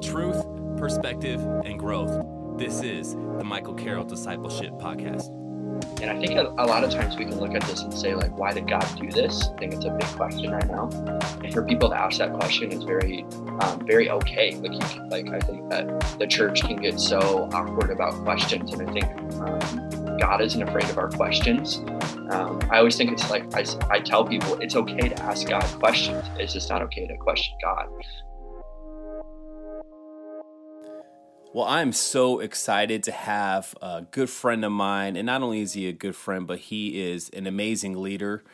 truth, perspective, and growth. This is the Michael Carroll Discipleship Podcast. And I think a, a, lot of times we can look at this and say, like, why did God do this? I think it's a big question right now. And for people to ask that question is very, um, very okay. Like, you can, like I think that the church can get so awkward about questions, and I think um, God isn't afraid of our questions. Um, I always think it's like I, I tell people it's okay to ask God questions. It's just not okay to question God. Well, I'm so excited to have a good friend of mine, and not only is he a good friend, but he is an amazing leader.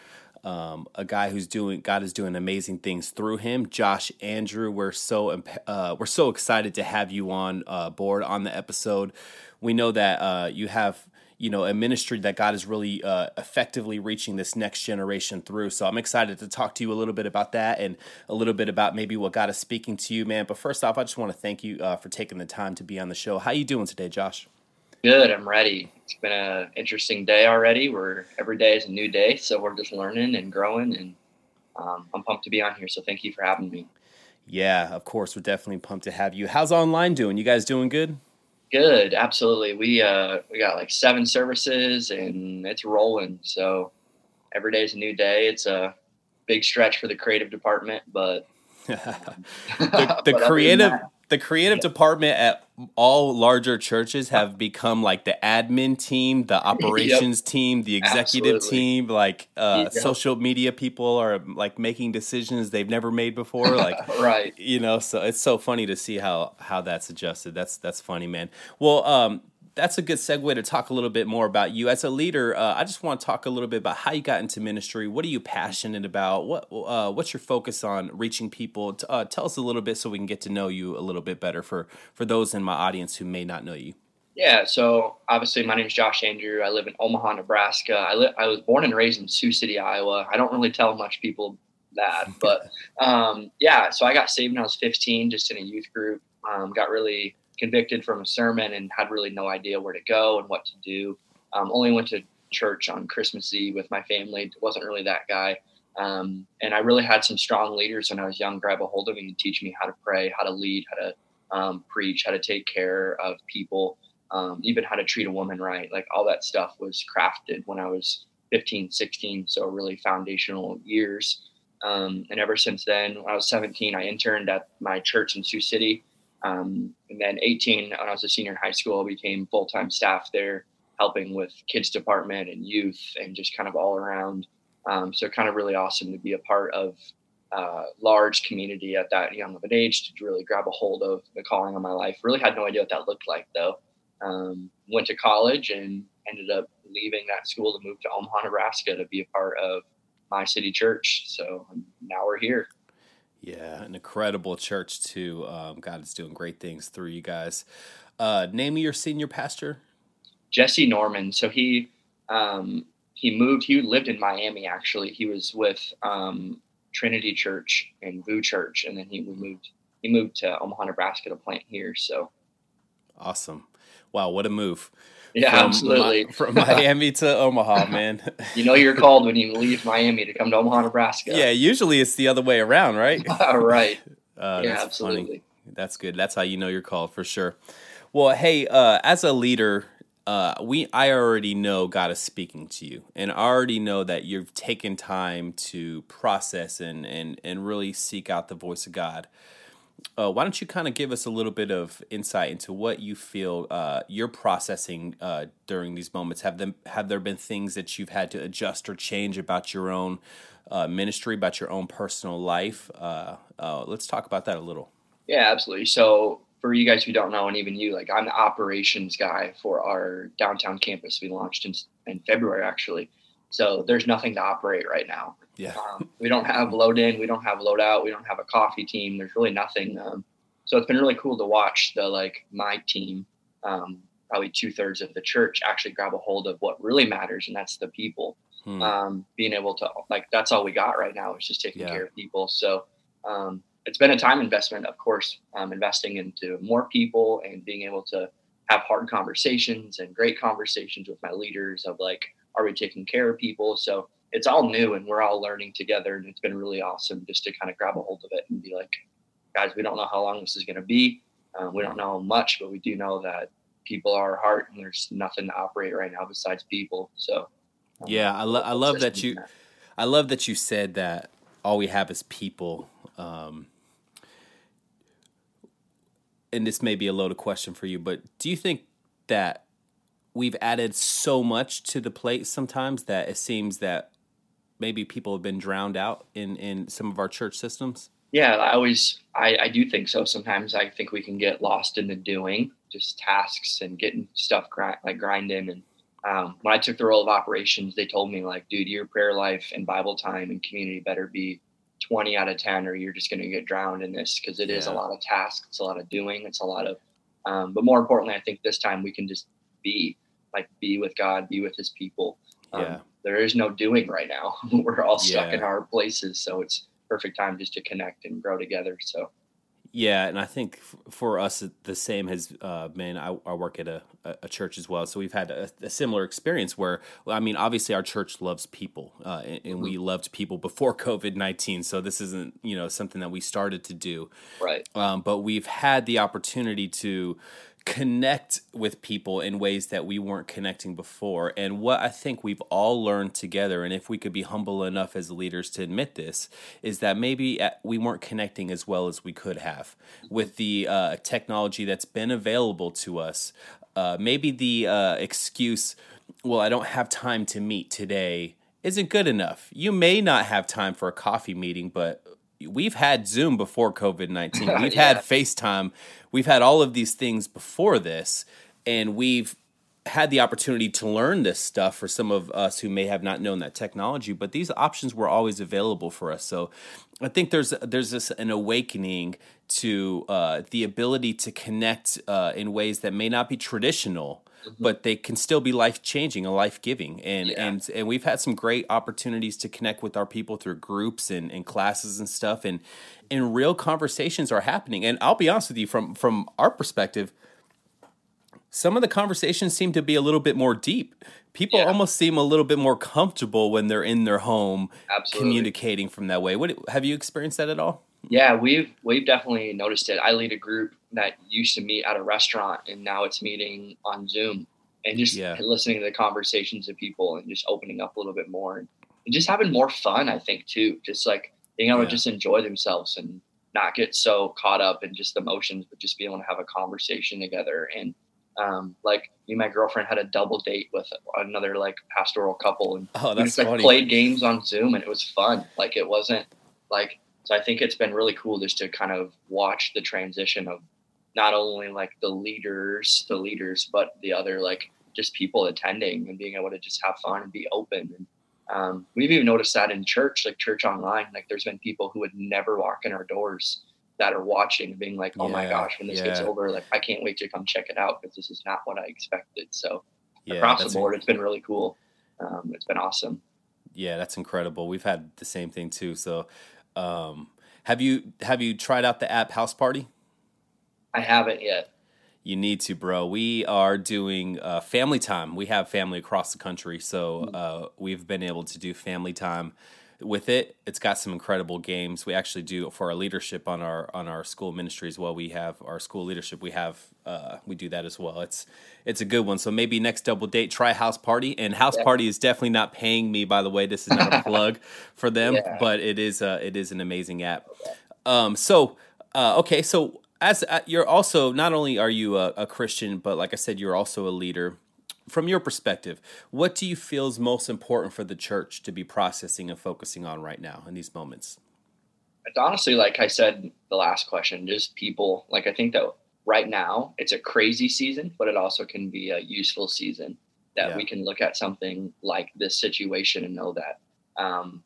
Um, a guy who's doing God is doing amazing things through him. Josh Andrew, we're so uh, we're so excited to have you on uh, board on the episode. We know that uh, you have you know a ministry that God is really uh, effectively reaching this next generation through. So I'm excited to talk to you a little bit about that and a little bit about maybe what God is speaking to you, man. But first off, I just want to thank you uh, for taking the time to be on the show. How you doing today, Josh? Good. I'm ready. It's been an interesting day already. We're every day is a new day, so we're just learning and growing, and um, I'm pumped to be on here. So thank you for having me. Yeah, of course. We're definitely pumped to have you. How's online doing? You guys doing good? Good, absolutely. We uh we got like seven services and it's rolling. So every day is a new day. It's a big stretch for the creative department, but the, the but creative the creative department at all larger churches have become like the admin team, the operations yep. team, the executive Absolutely. team, like uh, social media people are like making decisions they've never made before. Like, right. You know, so it's so funny to see how, how that's adjusted. That's, that's funny, man. Well, um, that's a good segue to talk a little bit more about you as a leader. Uh, I just want to talk a little bit about how you got into ministry. What are you passionate about? What uh, what's your focus on reaching people? Uh, tell us a little bit so we can get to know you a little bit better for for those in my audience who may not know you. Yeah, so obviously my name is Josh Andrew. I live in Omaha, Nebraska. I li- I was born and raised in Sioux City, Iowa. I don't really tell much people that, but um, yeah. So I got saved when I was 15, just in a youth group. Um, got really convicted from a sermon and had really no idea where to go and what to do. Um, only went to church on Christmas Eve with my family. Wasn't really that guy. Um, and I really had some strong leaders when I was young grab a hold of me and teach me how to pray, how to lead, how to um, preach, how to take care of people, um, even how to treat a woman right. Like all that stuff was crafted when I was 15, 16. So really foundational years. Um, and ever since then, when I was 17, I interned at my church in Sioux City um, and then 18, when I was a senior in high school, I became full time staff there, helping with kids department and youth and just kind of all around. Um, so kind of really awesome to be a part of uh, large community at that young of an age to really grab a hold of the calling of my life. Really had no idea what that looked like though. Um, went to college and ended up leaving that school to move to Omaha, Nebraska to be a part of my city church. So now we're here. Yeah, an incredible church too. Um, God is doing great things through you guys. Uh, name me your senior pastor. Jesse Norman. So he um, he moved. He lived in Miami actually. He was with um, Trinity Church and VOUS Church, and then he moved. He moved to Omaha, Nebraska to plant here. So awesome! Wow, what a move! Yeah, from absolutely. My, from Miami to Omaha, man. you know you're called when you leave Miami to come to Omaha, Nebraska. Yeah, usually it's the other way around, right? right. Uh, yeah, absolutely. Funny. That's good. That's how you know you're called for sure. Well, hey, uh, as a leader, uh, we I already know God is speaking to you, and I already know that you've taken time to process and and and really seek out the voice of God uh, why don't you kind of give us a little bit of insight into what you feel uh, you're processing uh, during these moments? Have them have there been things that you've had to adjust or change about your own uh, ministry, about your own personal life? Uh, uh, let's talk about that a little. Yeah, absolutely. So for you guys who don't know, and even you, like I'm the operations guy for our downtown campus. We launched in, in February actually. So there's nothing to operate right now. Yeah. Um, we don't have load in, we don't have load out, we don't have a coffee team. There's really nothing. Um, so it's been really cool to watch the like my team, um, probably two thirds of the church actually grab a hold of what really matters, and that's the people. Hmm. Um, being able to like that's all we got right now is just taking yeah. care of people. So um, it's been a time investment, of course, um, investing into more people and being able to have hard conversations and great conversations with my leaders of like, are we taking care of people? So it's all new and we're all learning together and it's been really awesome just to kind of grab a hold of it and be like guys we don't know how long this is going to be Um, we don't know much, but we do know that people are our heart, and there's nothing to operate right now besides people. So, um, yeah, I, lo- I love that you, that. I love that you said that all we have is people. Um, and this may be a loaded question for you, but do you think that we've added so much to the plate sometimes that it seems that maybe people have been drowned out in in some of our church systems? Yeah, I always I, I do think so. Sometimes I think we can get lost in the doing, just tasks and getting stuff grind, like grinding. And um, when I took the role of operations, they told me like, dude, your prayer life and Bible time and community better be 20 out of 10 or you're just going to get drowned in this because it yeah. is a lot of tasks it's a lot of doing it's a lot of um, but more importantly i think this time we can just be like be with god be with his people um, yeah. there is no doing right now we're all stuck yeah. in our places so it's perfect time just to connect and grow together so yeah, and I think for us the same has uh, been. I, I, work at a, a, church as well, so we've had a, a, similar experience. Where I mean, obviously, our church loves people, uh, and, and mm-hmm. we loved people before COVID nineteen. So this isn't you know something that we started to do, right? Um, but we've had the opportunity to connect with people in ways that we weren't connecting before. And what I think we've all learned together, and if we could be humble enough as leaders to admit this, is that maybe uh, we weren't connecting as well as we could have with the uh, technology that's been available to us. Uh, maybe the uh, excuse, well, I don't have time to meet today, isn't good enough. You may not have time for a coffee meeting, but we've had Zoom before COVID 19. We've yeah. had FaceTime. We've had all of these things before this. And we've had the opportunity to learn this stuff for some of us who may have not known that technology, but these options were always available for us. So I think there's there's this an awakening to uh, the ability to connect uh, in ways that may not be traditional mm-hmm. but they can still be life changing and life giving. And yeah. and and we've had some great opportunities to connect with our people through groups and, and classes and stuff. And and real conversations are happening. And I'll be honest with you, from from our perspective, some of the conversations seem to be a little bit more deep. People yeah. almost seem a little bit more comfortable when they're in their home Absolutely. communicating from that way. What have you experienced that at all? Yeah, we've we've definitely noticed it. I lead a group that used to meet at a restaurant and now it's meeting on Zoom and just yeah. listening to the conversations of people and just opening up a little bit more and, just having more fun, I think too. Just like being able yeah. to just enjoy themselves and not get so caught up in just emotions, but just be able to have a conversation together. And um, like me and my girlfriend had a double date with another like pastoral couple and oh, that's we just, like, played games on Zoom and it was fun. Like it wasn't like so I think it's been really cool just to kind of watch the transition of not only like the leaders, the leaders, but the other like just people attending and being able to just have fun and be open. And um, we've even noticed that in church, like church online, like there's been people who would never walk in our doors that are watching being like, oh yeah, my gosh, when this yeah. gets over, like I can't wait to come check it out because this is not what I expected. So yeah, across the board, it's been really cool. Um, it's been awesome. Yeah, that's incredible. We've had the same thing too. So um, have you have you tried out the app Houseparty? I haven't yet. You need to, bro. We are doing uh, family time. We have family across the country, so mm-hmm. uh, we've been able to do family time with it. It's got some incredible games. We actually do for our leadership on our on our school ministry as well. We have our school leadership. We have uh, we do that as well. It's it's a good one. So maybe next double date, try Houseparty. And House yeah. Party is definitely not paying me. By the way, this is not a plug for them, yeah. but it is uh, it is an amazing app. Um, so uh, okay, so as uh, you're also not only are you a, a Christian, but like I said, you're also a leader from your perspective, what do you feel is most important for the church to be processing and focusing on right now in these moments? It's honestly, like I said, the last question, just people. Like I think that right now it's a crazy season, but it also can be a useful season that yeah. we can look at something like this situation and know that um,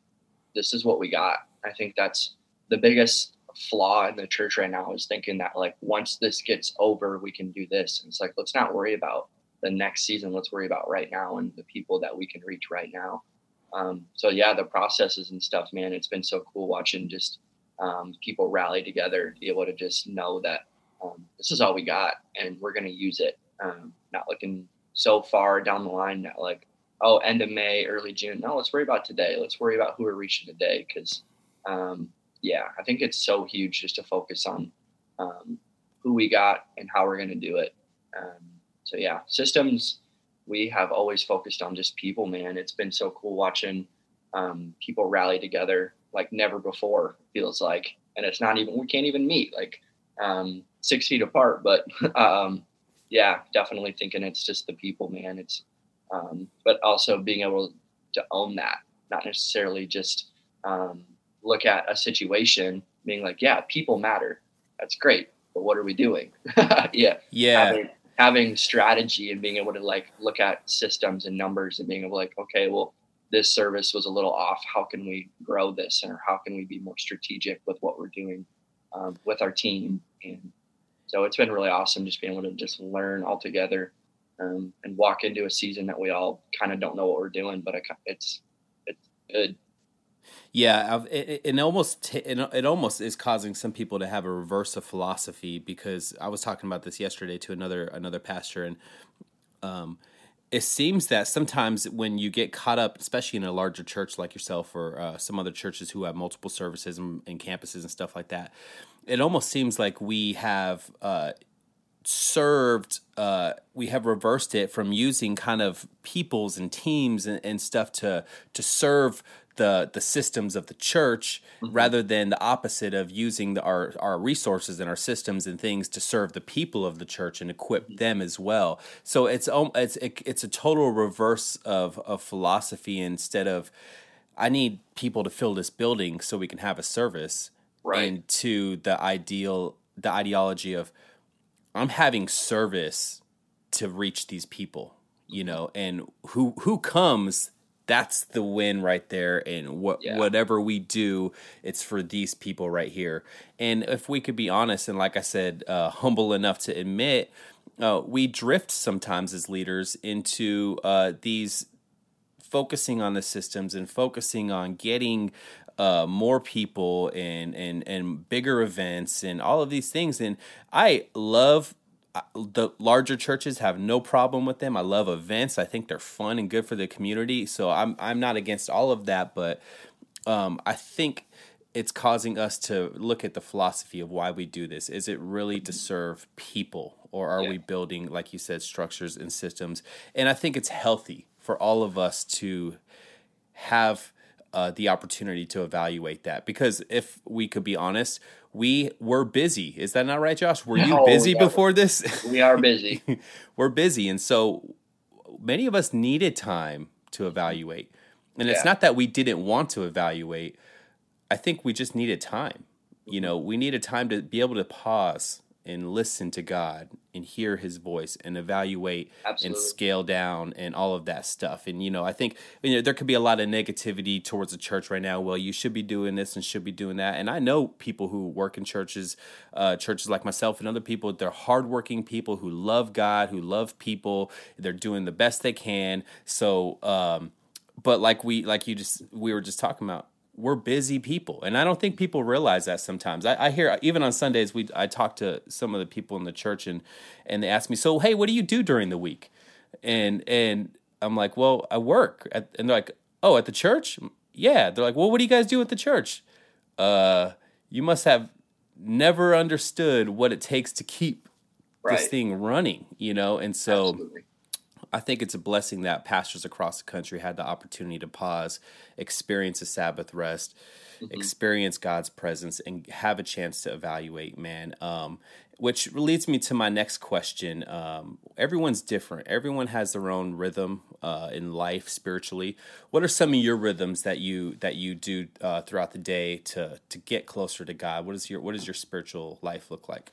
this is what we got. I think that's the biggest flaw in the church right now is thinking that like once this gets over, we can do this. And it's like, let's not worry about the next season. Let's worry about right now and the people that we can reach right now. Um, so yeah, the processes and stuff, man, it's been so cool watching just um, people rally together, be able to just know that um, this is all we got and we're going to use it. Um, not looking so far down the line that like, oh, end of May, early June. No, let's worry about today. Let's worry about who we're reaching today. Cause um, yeah, I think it's so huge just to focus on um, who we got and how we're going to do it. Um, so yeah, systems we have always focused on just people, man. It's been so cool watching um, people rally together like never before. Feels like, and it's not even we can't even meet like um, six feet apart. But um, yeah, definitely thinking it's just the people, man. It's um, but also being able to own that, not necessarily just um, look at a situation being like, yeah, people matter. That's great, but what are we doing? yeah, yeah. Having, having strategy and being able to like look at systems and numbers and being able to like, okay, well, this service was a little off. How can we grow this, or how can we be more strategic with what we're doing um, with our team? And so it's been really awesome just being able to just learn all together um, and walk into a season that we all kind of don't know what we're doing, but it's it's good. Yeah, it, it almost it almost is causing some people to have a reverse of philosophy because I was talking about this yesterday to another another pastor and um, it seems that sometimes when you get caught up, especially in a larger church like yourself or uh, some other churches who have multiple services and, and, campuses and stuff like that, it almost seems like we have uh, served, uh, we have reversed it from using kind of peoples and teams and, and stuff to to serve the the systems of the church mm-hmm. rather than the opposite of using the, our our resources and our systems and things to serve the people of the church and equip mm-hmm. them as well. So it's it's it's a total reverse of of philosophy. Instead of I need people to fill this building so we can have a service, right? And to the ideal the ideology of I'm having service to reach these people, you know, and who who comes that's the win right there. And what yeah. whatever we do it's for these people right here. And if we could be honest and like i said uh, humble enough to admit uh, we drift sometimes as leaders into uh, these focusing on the systems and focusing on getting uh, more people and and and bigger events and all of these things. And i love the larger churches have no problem with them. I love events. I think they're fun and good for the community. So I'm I'm not against all of that, but um, I think it's causing us to look at the philosophy of why we do this. Is it really to serve people, or are yeah. we building, like you said, structures and systems? And I think it's healthy for all of us to have uh, the opportunity to evaluate that. Because if we could be honest, we were busy. Is that not right, Josh? Were you busy before this? We are busy. we're busy. And so many of us needed time to evaluate. And yeah. it's not that we didn't want to evaluate, I think we just needed time. You know, we needed time to be able to pause and listen to God and hear his voice and evaluate Absolutely. and scale down and all of that stuff. And, you know, I think you know, there could be a lot of negativity towards the church right now. Well, you should be doing this and should be doing that. And I know people who work in churches, uh, churches like myself and other people, they're hardworking people who love God, who love people. They're doing the best they can. So, um, but like we, like you just, we were just talking about, we're busy people. And i don't think people realize that sometimes. I, I, hear even on sundays we i talk to some of the people in the church and and they ask me so hey what do you do during the week? And and i'm like well i work at, and they're like oh at the church? Yeah. They're like well what do you guys do at the church? Uh you must have never understood what it takes to keep right. this thing running you know? And so Absolutely. I think it's a blessing that pastors across the country had the opportunity to pause, experience a Sabbath rest, mm-hmm. experience God's presence, and have a chance to evaluate, man. Um, which leads me to my next question. Um, everyone's different. Everyone has their own rhythm uh, in life spiritually. What are some of your rhythms that you that you do uh, throughout the day to to get closer to God? What is your what does your spiritual life look like?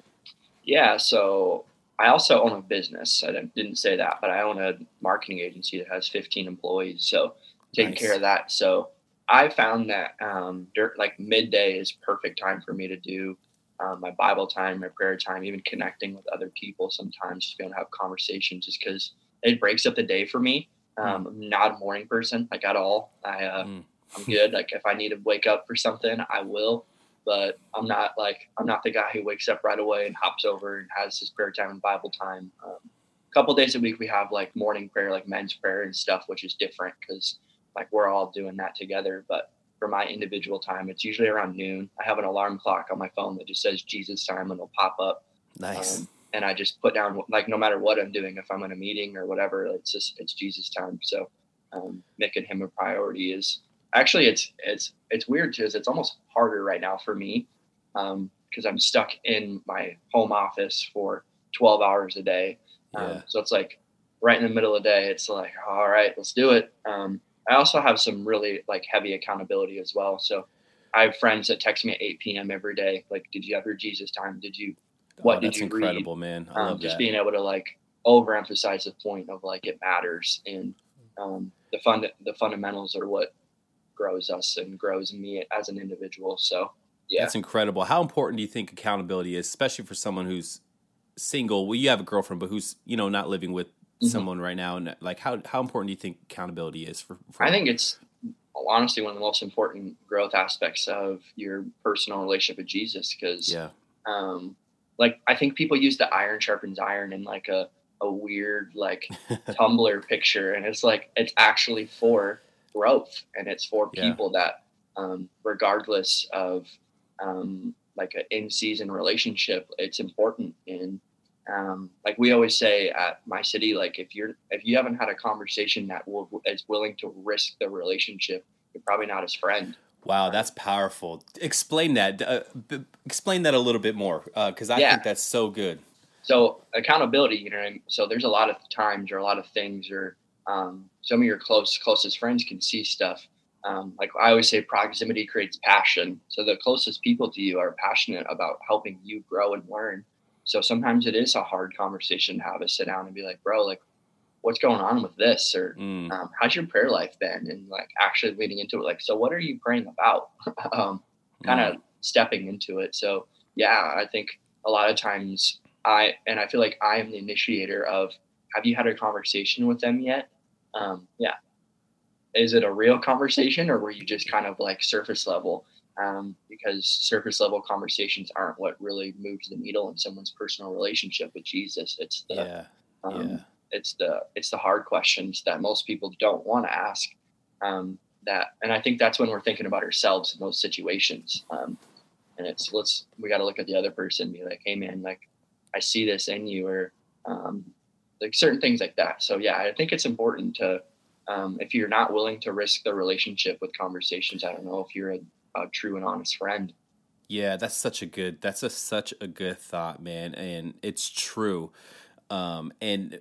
Yeah, so I also own a business. I didn't say that, but I own a marketing agency that has 15 employees. So taking nice. care of that. So I found that um, like midday is perfect time for me to do um, my Bible time, my prayer time, even connecting with other people sometimes just being able to have conversations just because it breaks up the day for me. Hmm. Um, mm. I'm not a morning person like at all. I, uh, mm. I'm good. Like if I need to wake up for something, I will but I'm not like I'm not the guy who wakes up right away and hops over and has his prayer time and Bible time. Um, a couple days a week we have like morning prayer, like men's prayer and stuff, which is different because like we're all doing that together. But for my individual time, it's usually around noon. I have an alarm clock on my phone that just says Jesus time and it'll pop up. Nice. Um, and I just put down like no matter what I'm doing, if I'm in a meeting or whatever, it's just it's Jesus time. So um, making him a priority is actually it's it's it's weird because it's almost harder right now for me because um, I'm stuck in my home office for 12 hours a day. Um, yeah. So it's like right in the middle of the day, it's like all right, let's do it. Um, I also have some really like heavy accountability as well. So I have friends that text me at 8 p.m. every day. Like, did you have your Jesus time? Did you what oh, did you incredible, read? man. I um, just that. being able to like overemphasize the point of like it matters and um, the fund the fundamentals are what grows us and grows me as an individual. So yeah, that's incredible. How important do you think accountability is, especially for someone who's single? Well, you have a girlfriend, but who's you know not living with mm-hmm. someone right now, and like how how important do you think accountability is for? for I think it's honestly one of the most important growth aspects of your personal relationship with Jesus because yeah. Um, like I think people use the iron sharpens iron in like a a weird like Tumblr picture, and it's like it's actually for growth, and it's for people yeah. that, um, regardless of um, like an in season relationship, it's important. And um, like we always say at my city, like if you're if you haven't had a conversation that will, is willing to risk the relationship, you're probably not his friend. Wow, that's powerful. Explain that. Uh, b- explain that a little bit more, because uh, I yeah. think that's so good. So accountability, you know, so there's a lot of times or a lot of things, or um, some of your close closest friends can see stuff. Um, like I always say, proximity creates passion. So the closest people to you are passionate about helping you grow and learn. So sometimes it is a hard conversation to have to sit down and be like, bro, like what's going on with this or mm. um, how's your prayer life been and like actually leading into it like so what are you praying about um, kind of mm. stepping into it so yeah i think a lot of times i and i feel like i am the initiator of have you had a conversation with them yet um, yeah is it a real conversation or were you just kind of like surface level um, because surface level conversations aren't what really moves the needle in someone's personal relationship with jesus it's the yeah. Um, yeah it's the it's the hard questions that most people don't want to ask. Um, that and I think that's when we're thinking about ourselves in those situations. Um, and it's let's we got to look at the other person, and be like, hey man, like I see this in you, or um, like certain things like that. So yeah, I think it's important to um, if you're not willing to risk the relationship with conversations. I don't know if you're a, a true and honest friend. Yeah, that's such a good. That's a such a good thought, man, and it's true. Um, and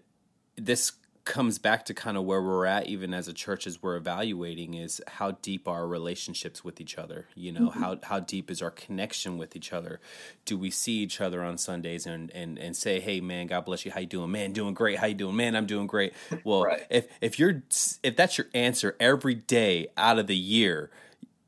this comes back to kind of where we're at even as a church as we're evaluating is how deep are our relationships with each other? You know mm-hmm. how how deep is our connection with each other? Do we see each other on sundays and and and say hey man god bless you. How you doing? Man doing great. How you doing? Man i'm doing great. Well right. if if you're if that's your answer every day out of the year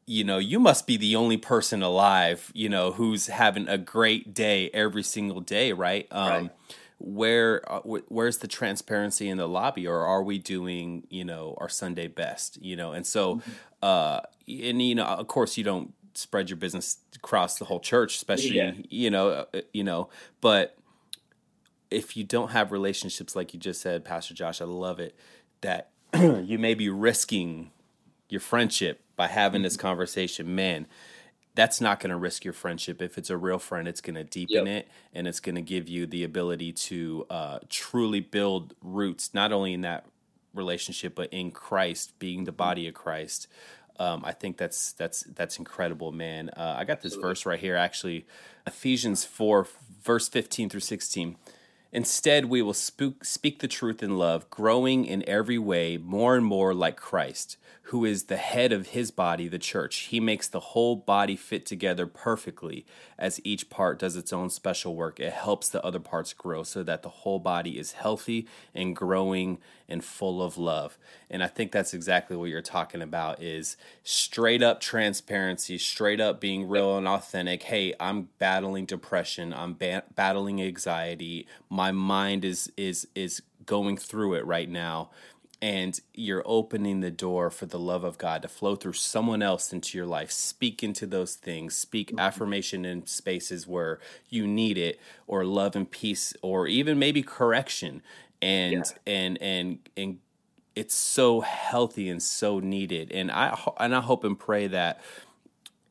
you know, you must be the only person alive, you know, who's having a great day every single day, right? Um, right where uh, where's the transparency in the lobby or are we doing you know our sunday best you know and so mm-hmm. uh and you know of course you don't spread your business across the whole church especially yeah. you know uh, uh, you know but if you don't have relationships like you just said pastor josh i love it that you may be risking your friendship by having mm-hmm. this conversation man that's not going to risk your friendship. If it's a real friend, it's going to deepen yep. it and it's going to give you the ability to uh, truly build roots, not only in that relationship, but in Christ, being the body of Christ. Um, I think that's that's that's incredible, man. Uh, I got this verse right here, actually, Ephesians four, verse fifteen through sixteen. Instead, we will spook, speak the truth in love, growing in every way more and more like Christ who is the head of his body, the church. He makes the whole body fit together perfectly as each part does its own special work. It helps the other parts grow so that the whole body is healthy and growing and full of love. And I think that's exactly what you're talking about is straight up transparency, straight up being real and authentic. Hey, I'm battling depression, I'm ba- battling anxiety. My mind is is is going through it right now and you're opening the door for the love of God to flow through someone else into your life. Speak into those things. Speak mm-hmm. affirmation in spaces where you need it, or love and peace, or even maybe correction. And yeah. and and and it's so healthy and so needed. And I and I hope and pray that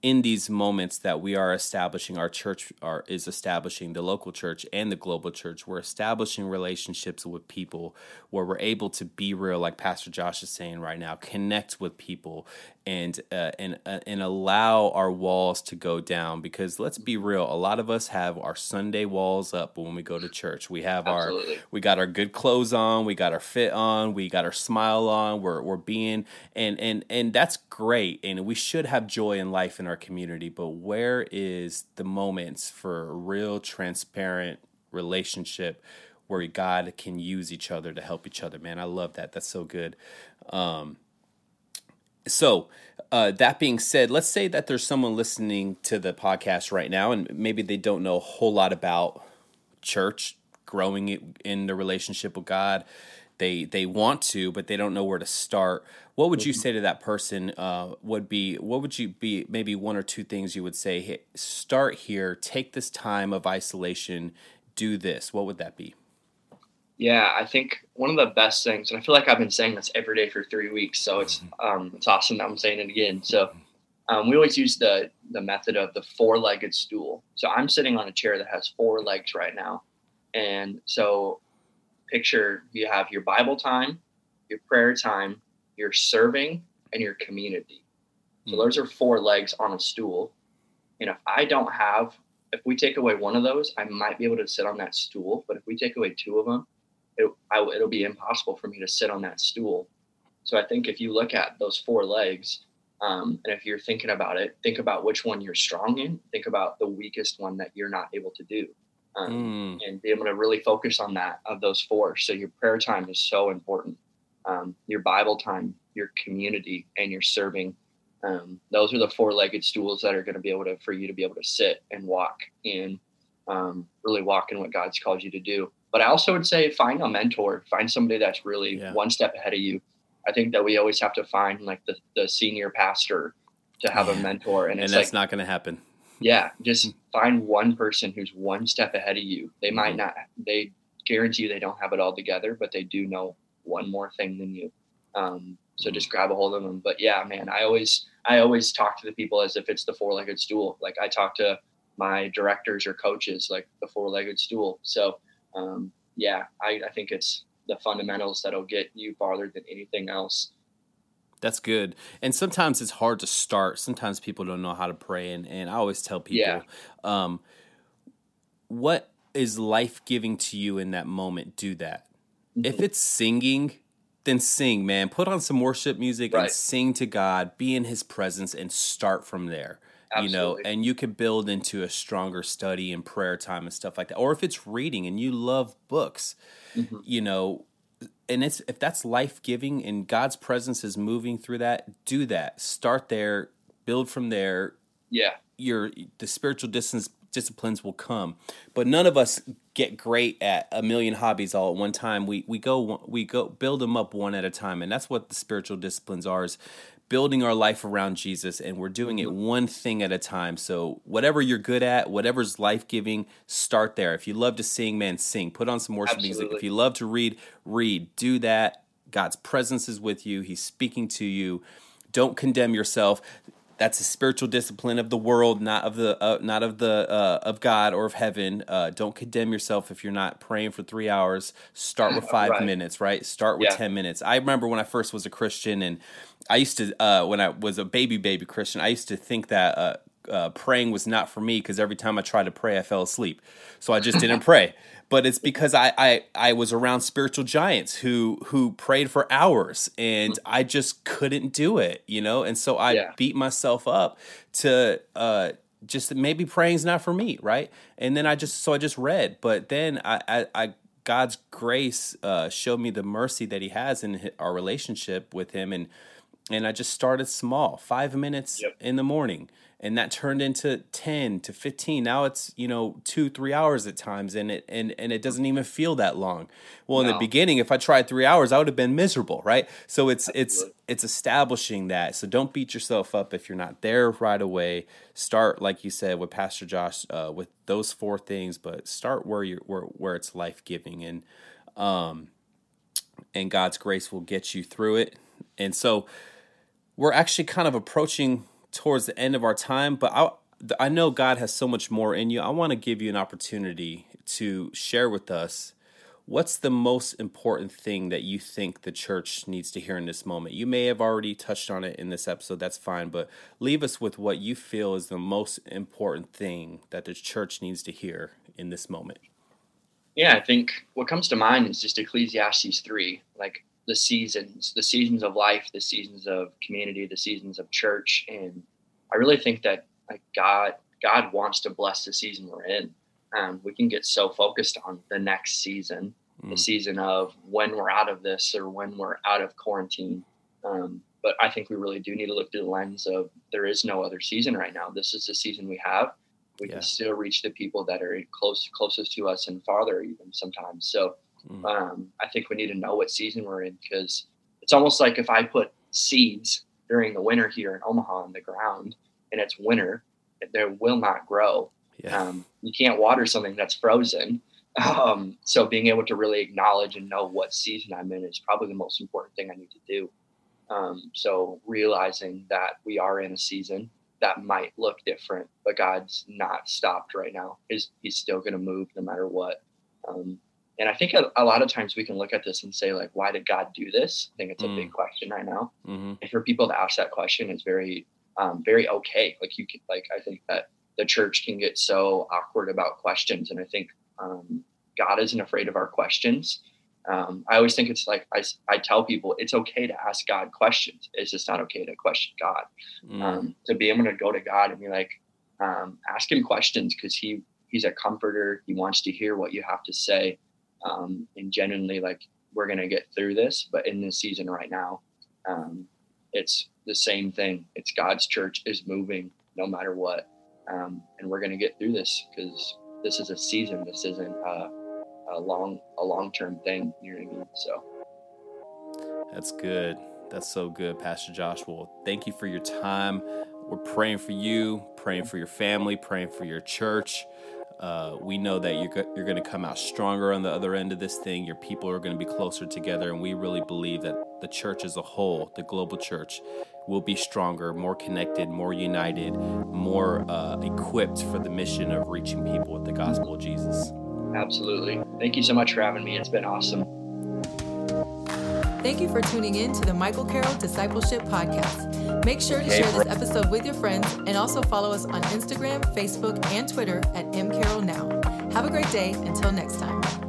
in these moments that we are establishing our church are is establishing the local church and the global church we're establishing relationships with people where we're able to be real like pastor josh is saying right now connect with people and uh, and uh, and allow our walls to go down because let's be real a lot of us have our sunday walls up when we go to church we have Absolutely. our we got our good clothes on we got our fit on we got our smile on we're we're being and and and that's great and we should have joy in life in our community, but where is the moments for a real transparent relationship where God can use each other to help each other? Man, I love that. That's so good. Um, so, uh, that being said, let's say that there's someone listening to the podcast right now, and maybe they don't know a whole lot about church, growing it in the relationship with God. They they want to, but they don't know where to start. What would you mm-hmm. say to that person? Uh, would be what would you be maybe one or two things you would say? Hey, start here. Take this time of isolation. Do this. What would that be? Yeah, I think one of the best things, and I feel like I've been saying this every day for three weeks, so it's mm-hmm. um, it's awesome that I'm saying it again. So um, we always use the the method of the four legged stool. So I'm sitting on a chair that has four legs right now, and so picture you have your Bible time, your prayer time, your serving, and your community. So mm. those are four legs on a stool. And if I don't have, if we take away one of those, I might be able to sit on that stool. But if we take away two of them, it, I, it'll be impossible for me to sit on that stool. So I think if you look at those four legs, um, and if you're thinking about it, think about which one you're strong in. Think about the weakest one that you're not able to do, um, mm. and be able to really focus on that of those four. So your prayer time is so important um, your Bible time, your community, and your serving. Um, those are the four-legged stools that are going to be able to for you to be able to sit and walk in, um, really walk in what God's called you to do. But I also would say find a mentor, find somebody that's really yeah. one step ahead of you. I think that we always have to find like the, the senior pastor to have a mentor, and, and that's like, not going to happen. Yeah, just find one person who's one step ahead of you. They might mm-hmm. not, they guarantee you they don't have it all together, but they do know one more thing than you. Um, so just grab a hold of them. But yeah, man, I always I always talk to the people as if it's the four legged stool. Like I talk to my directors or coaches like the four legged stool. So um, yeah, I, I think it's the fundamentals that'll get you farther than anything else. That's good. And sometimes it's hard to start. Sometimes people don't know how to pray. And, and I always tell people, yeah. um, what is life giving to you in that moment? Do that if it's singing, then sing, man. Put on some worship music right. and sing to God, be in his presence and start from there. Absolutely. You know, and you can build into a stronger study and prayer time and stuff like that. Or if it's reading and you love books, mm-hmm. you know, and it's if that's life giving and God's presence is moving through that, do that. Start there, build from there. Yeah. Your the spiritual distance disciplines will come. But none of us get great at a million hobbies all at one time. We we go we go build them up one at a time, and that's what the spiritual disciplines are. Is building our life around Jesus, and we're doing it mm-hmm. one thing at a time. So whatever you're good at, whatever's life giving, start there. If you love to sing, man, sing. Put on some worship Absolutely. music. If you love to read, read. Do that. God's presence is with you. He's speaking to you. Don't condemn yourself that's a spiritual discipline of the world, not of the uh, not of the uh, of God or of heaven. Uh, don't condemn yourself if you're not praying for three hours. Start with five right. minutes, right? Start with yeah. ten minutes. I remember when I first was a Christian, and I used to uh, when I was a baby baby Christian, I used to think that uh, praying was not for me because every time I tried to pray, I fell asleep. So I just didn't pray. But it's because I, I I was around spiritual giants who who prayed for hours, and. I just couldn't do it, you know. And so I yeah. beat myself up to uh, just maybe praying's not for me, right? And then I just so I just read, but then I I, I God's grace uh, showed me the mercy that He has in our relationship with Him, and and I just started small, five minutes yep. in the morning and that turned into 10 to 15 now it's you know two three hours at times and it and, and it doesn't even feel that long well no. in the beginning if i tried three hours i would have been miserable right so it's Absolutely. it's it's establishing that so don't beat yourself up if you're not there right away start like you said with pastor josh uh, with those four things but start where you where, where it's life-giving and um and god's grace will get you through it and so we're actually kind of approaching towards the end of our time, but I I know God has so much more in you. I want to give you an opportunity to share with us what's the most important thing that you think the church needs to hear in this moment. You may have already touched on it in this episode, that's fine, but leave us with what you feel is the most important thing that the church needs to hear in this moment. Yeah, I think what comes to mind is just Ecclesiastes 3, like the seasons, the seasons of life, the seasons of community, the seasons of church. And I really think that like God, God wants to bless the season we're in. Um, we can get so focused on the next season, mm. the season of when we're out of this or when we're out of quarantine. Um, but I think we really do need to look through the lens of there is no other season right now. This is the season we have. We yeah. can still reach the people that are close, closest to us and farther even sometimes. So mm. um, I think we need to know what season we're in because it's almost like if I put seeds during the winter here in Omaha on the ground and it's winter, they will not grow. Yeah. Um, you can't water something that's frozen. Um, so being able to really acknowledge and know what season I'm in is probably the most important thing I need to do. Um, so realizing that we are in a season that might look different, but God's not stopped right now. Is He's still going to move no matter what. Um, and I think a, a, lot of times we can look at this and say, like, why did God do this? I think it's a mm. big question right now. Mm-hmm. And for people to ask that question is very um, very okay. Like you can, like I think that the church can get so awkward about questions, and I think um, God isn't afraid of our questions. Um, I always think it's like I, I tell people it's okay to ask God questions. It's just not okay to question God. Mm. Um, to be able to go to God and be like, um, ask Him questions because He He's a comforter. He wants to hear what you have to say, um, and genuinely like we're gonna get through this. But in this season right now, um, it's the same thing. It's God's church is moving no matter what. Um, and we're to get through this because this is a season. This isn't a, a long, a long-term thing. You know what I mean? So that's good. That's so good, Pastor Joshua. Thank you for your time. We're praying for you, praying for your family, praying for your church. Uh, we know that you're, you're going to come out stronger on the other end of this thing. Your people are going to be closer together. And we really believe that the church as a whole, the global church, will be stronger, more connected, more united, more uh, equipped for the mission of reaching people with the gospel of Jesus. Absolutely. Thank you so much for having me. It's been awesome. Thank you for tuning in to the Michael Carroll Discipleship Podcast. Make sure to share this episode with your friends and also follow us on Instagram, Facebook, and Twitter at mcarrollnow. Have a great day. Until next time.